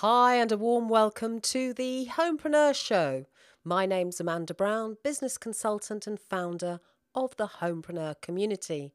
Hi, and a warm welcome to the Homepreneur Show. My name's Amanda Brown, business consultant and founder of the Homepreneur community.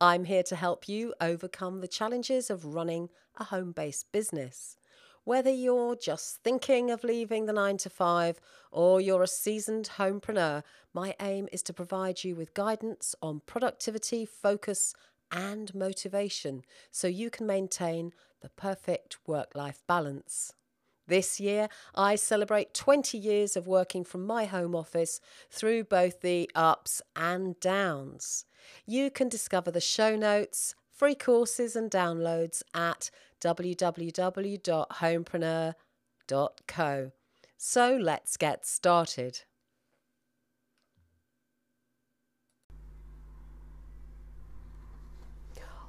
I'm here to help you overcome the challenges of running a home based business. Whether you're just thinking of leaving the 9 to 5 or you're a seasoned homepreneur, my aim is to provide you with guidance on productivity, focus, and motivation so you can maintain the perfect work life balance. This year, I celebrate 20 years of working from my home office through both the ups and downs. You can discover the show notes, free courses, and downloads at www.homepreneur.co. So let's get started.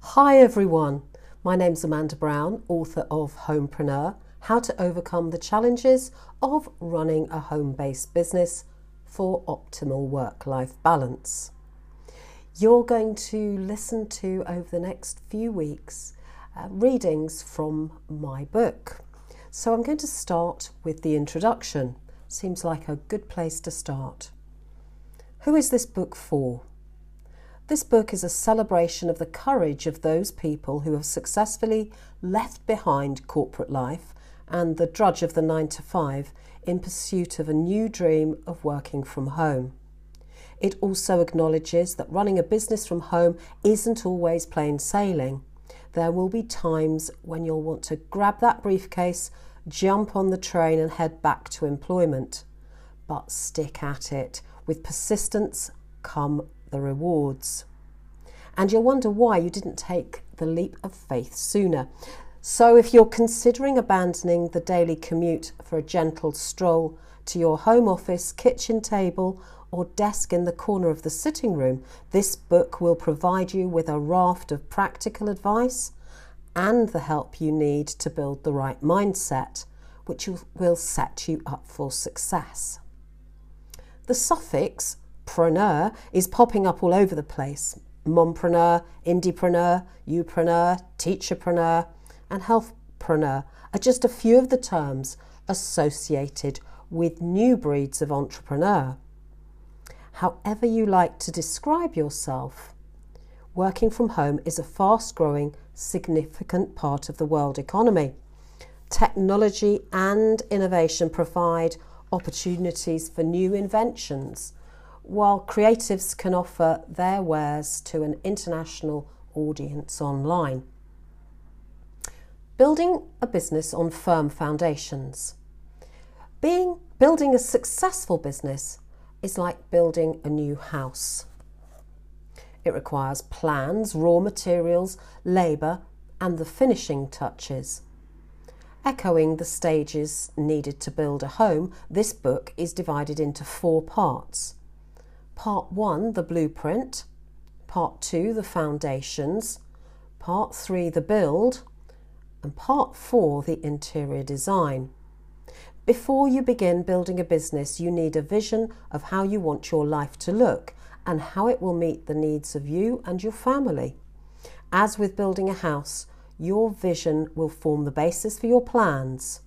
Hi everyone, my name's Amanda Brown, author of Homepreneur How to Overcome the Challenges of Running a Home Based Business for Optimal Work Life Balance. You're going to listen to over the next few weeks uh, readings from my book. So I'm going to start with the introduction. Seems like a good place to start. Who is this book for? This book is a celebration of the courage of those people who have successfully left behind corporate life and the drudge of the 9 to 5 in pursuit of a new dream of working from home. It also acknowledges that running a business from home isn't always plain sailing. There will be times when you'll want to grab that briefcase, jump on the train, and head back to employment. But stick at it. With persistence come the rewards. And you'll wonder why you didn't take the leap of faith sooner. So, if you're considering abandoning the daily commute for a gentle stroll to your home office, kitchen table, or desk in the corner of the sitting room, this book will provide you with a raft of practical advice and the help you need to build the right mindset, which will set you up for success. The suffix preneur is popping up all over the place. Mompreneur, indiepreneur, youpreneur, teacherpreneur, and healthpreneur are just a few of the terms associated with new breeds of entrepreneur. However, you like to describe yourself, working from home is a fast growing, significant part of the world economy. Technology and innovation provide opportunities for new inventions while creatives can offer their wares to an international audience online. Building a business on firm foundations. Being building a successful business is like building a new house. It requires plans, raw materials, labour, and the finishing touches. Echoing the stages needed to build a home, this book is divided into four parts. Part 1, the blueprint. Part 2, the foundations. Part 3, the build. And Part 4, the interior design. Before you begin building a business, you need a vision of how you want your life to look and how it will meet the needs of you and your family. As with building a house, your vision will form the basis for your plans.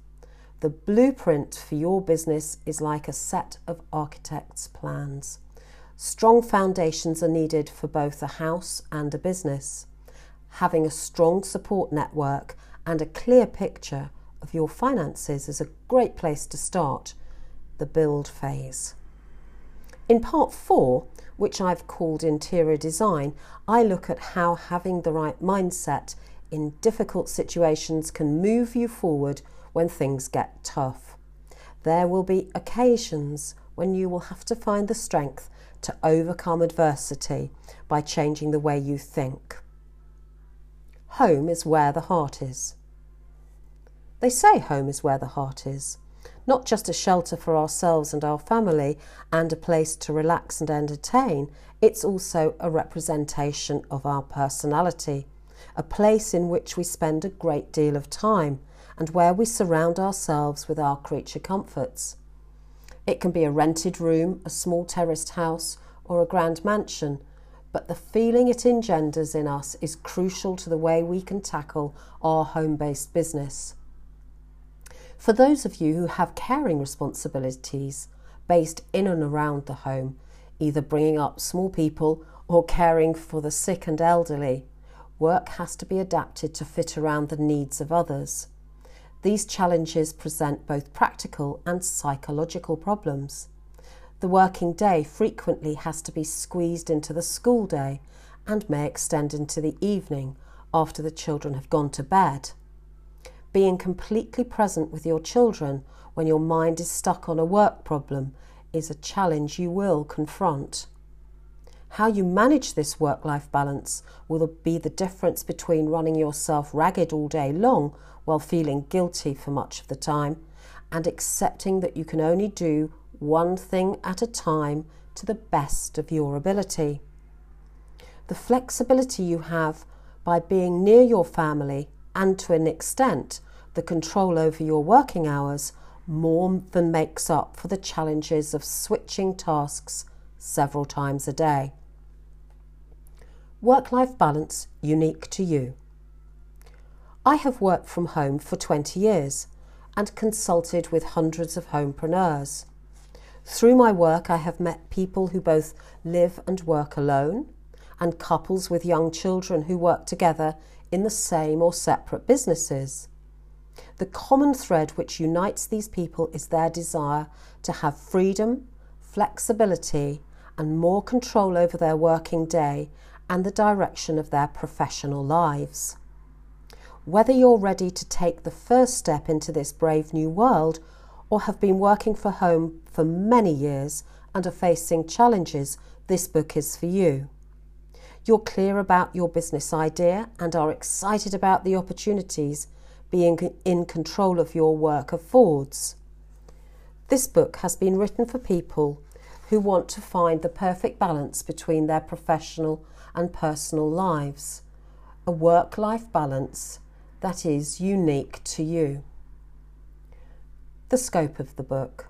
The blueprint for your business is like a set of architect's plans. Strong foundations are needed for both a house and a business. Having a strong support network and a clear picture of your finances is a great place to start the build phase. In part four, which I've called interior design, I look at how having the right mindset in difficult situations can move you forward when things get tough. There will be occasions when you will have to find the strength to overcome adversity by changing the way you think. Home is where the heart is. They say home is where the heart is, not just a shelter for ourselves and our family and a place to relax and entertain, it's also a representation of our personality, a place in which we spend a great deal of time and where we surround ourselves with our creature comforts. It can be a rented room, a small terraced house, or a grand mansion, but the feeling it engenders in us is crucial to the way we can tackle our home based business. For those of you who have caring responsibilities based in and around the home, either bringing up small people or caring for the sick and elderly, work has to be adapted to fit around the needs of others. These challenges present both practical and psychological problems. The working day frequently has to be squeezed into the school day and may extend into the evening after the children have gone to bed. Being completely present with your children when your mind is stuck on a work problem is a challenge you will confront. How you manage this work life balance will be the difference between running yourself ragged all day long while feeling guilty for much of the time and accepting that you can only do one thing at a time to the best of your ability. The flexibility you have by being near your family and to an extent the control over your working hours more than makes up for the challenges of switching tasks several times a day. Work life balance unique to you. I have worked from home for 20 years and consulted with hundreds of homepreneurs. Through my work, I have met people who both live and work alone, and couples with young children who work together in the same or separate businesses. The common thread which unites these people is their desire to have freedom, flexibility, and more control over their working day and the direction of their professional lives. Whether you're ready to take the first step into this brave new world or have been working for home for many years and are facing challenges, this book is for you. You're clear about your business idea and are excited about the opportunities being in control of your work affords. This book has been written for people who want to find the perfect balance between their professional and personal lives, a work life balance that is unique to you. The scope of the book.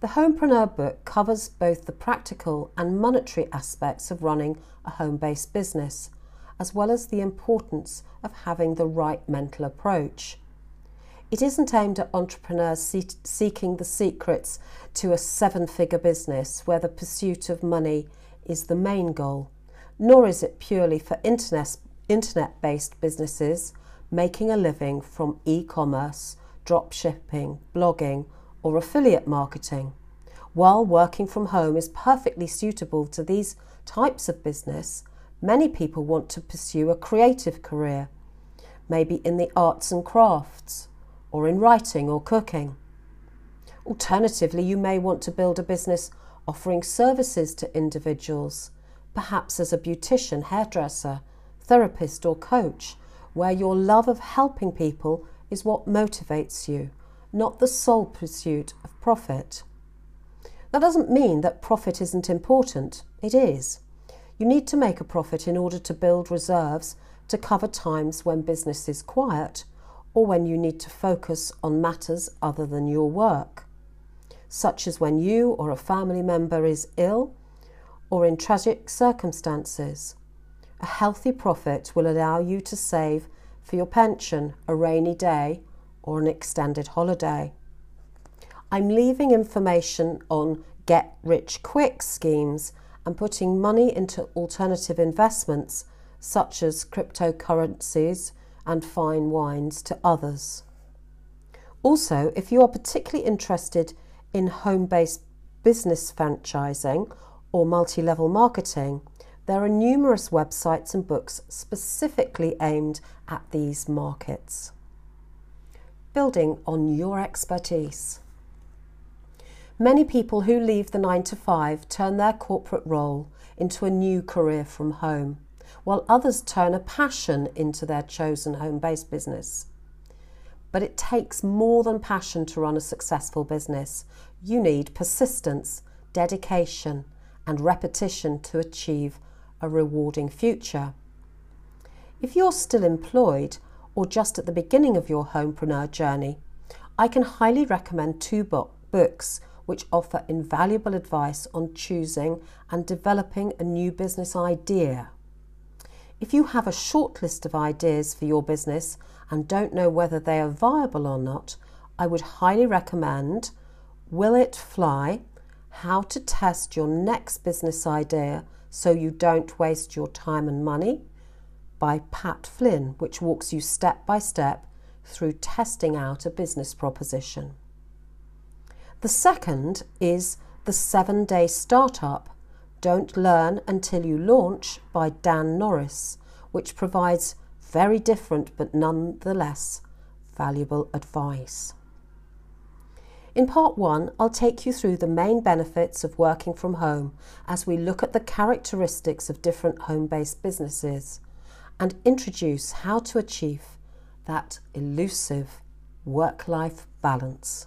The Homepreneur book covers both the practical and monetary aspects of running a home based business as well as the importance of having the right mental approach. It isn't aimed at entrepreneurs seeking the secrets to a seven figure business where the pursuit of money is the main goal, nor is it purely for internet based businesses making a living from e commerce, drop shipping, blogging, or affiliate marketing. While working from home is perfectly suitable to these types of business, Many people want to pursue a creative career, maybe in the arts and crafts, or in writing or cooking. Alternatively, you may want to build a business offering services to individuals, perhaps as a beautician, hairdresser, therapist, or coach, where your love of helping people is what motivates you, not the sole pursuit of profit. That doesn't mean that profit isn't important, it is. You need to make a profit in order to build reserves to cover times when business is quiet or when you need to focus on matters other than your work, such as when you or a family member is ill or in tragic circumstances. A healthy profit will allow you to save for your pension, a rainy day, or an extended holiday. I'm leaving information on get rich quick schemes and putting money into alternative investments such as cryptocurrencies and fine wines to others. Also, if you are particularly interested in home based business franchising or multi level marketing, there are numerous websites and books specifically aimed at these markets. Building on your expertise. Many people who leave the 9 to 5 turn their corporate role into a new career from home, while others turn a passion into their chosen home based business. But it takes more than passion to run a successful business. You need persistence, dedication, and repetition to achieve a rewarding future. If you're still employed or just at the beginning of your homepreneur journey, I can highly recommend two books which offer invaluable advice on choosing and developing a new business idea. If you have a short list of ideas for your business and don't know whether they are viable or not, I would highly recommend Will It Fly? How to Test Your Next Business Idea So You Don't Waste Your Time and Money by Pat Flynn, which walks you step by step through testing out a business proposition. The second is The Seven Day Startup Don't Learn Until You Launch by Dan Norris, which provides very different but nonetheless valuable advice. In part one, I'll take you through the main benefits of working from home as we look at the characteristics of different home based businesses and introduce how to achieve that elusive work life balance.